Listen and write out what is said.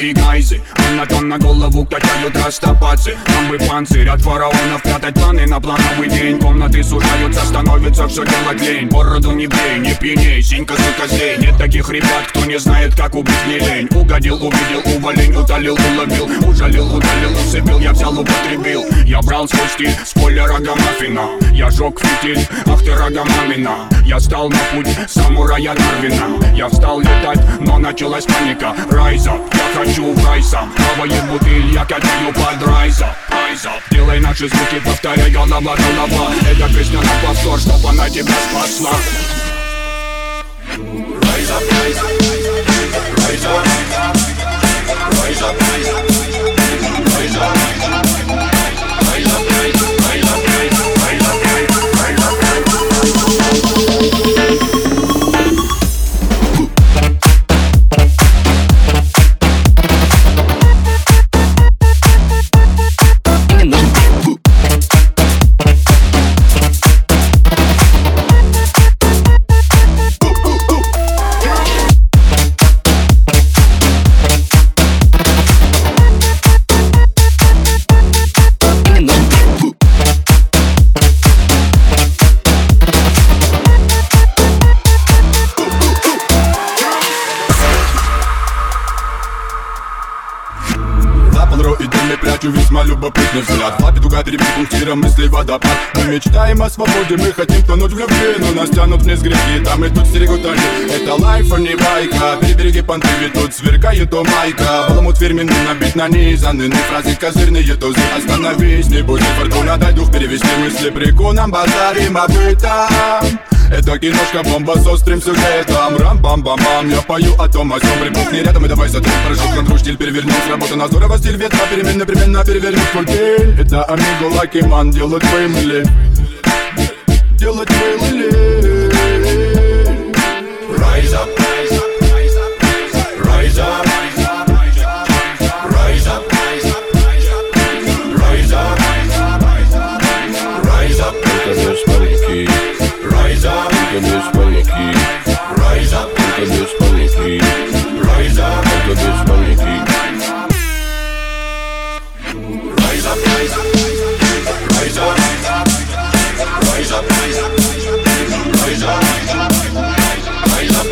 и гайзы А на голову качают растопацы Нам бы панцирь от фараонов прятать планы на плановый день. Комнаты сужаются, становится все делать лень. Бороду не бей, не пьяней, синька сука злей Нет таких ребят, кто не знает, как убить не лень. Угодил, увидел, уволень, утолил, уловил. Ужалил, удалил, усыпил, я взял, употребил. Я брал свой стиль с поля Рогомафина Я жег фитиль, ах ты Рогомамина Я стал на путь самурая Дарвина. Я встал летать, но началась паника. Райза, я хочу сам Новая бутыль, я катаю под райза Райза, делай наши звуки, повторяй голова, голова Эта песня на повтор, чтоб она тебя спасла. Rise up, rise up, rise прячу весьма любопытный взгляд. Два петуха перебит пунктиром мысли водопад. Мы мечтаем о свободе, мы хотим тонуть в любви Но нас тянут вниз грехи, там и тут стерегут они Это лайф, а не байка. Перебереги понты, ведь тут сверкает то майка. Баламут фирменный набит На фразы козырные тузы. Остановись, не будет фортуна, дай дух перевести мысли Прикуном базарим об этом это киношка бомба с острым сюжетом. Рам-бам-бам-бам Я пою о том, о чем припухни рядом И давай сотрем порошок, контроль, стиль перевернем Сработано здорово, стиль ветра Переменно, переменно перевернем твой день. Это Амиго Лаки Ман Делать феймили Делать феймили Rise up Baila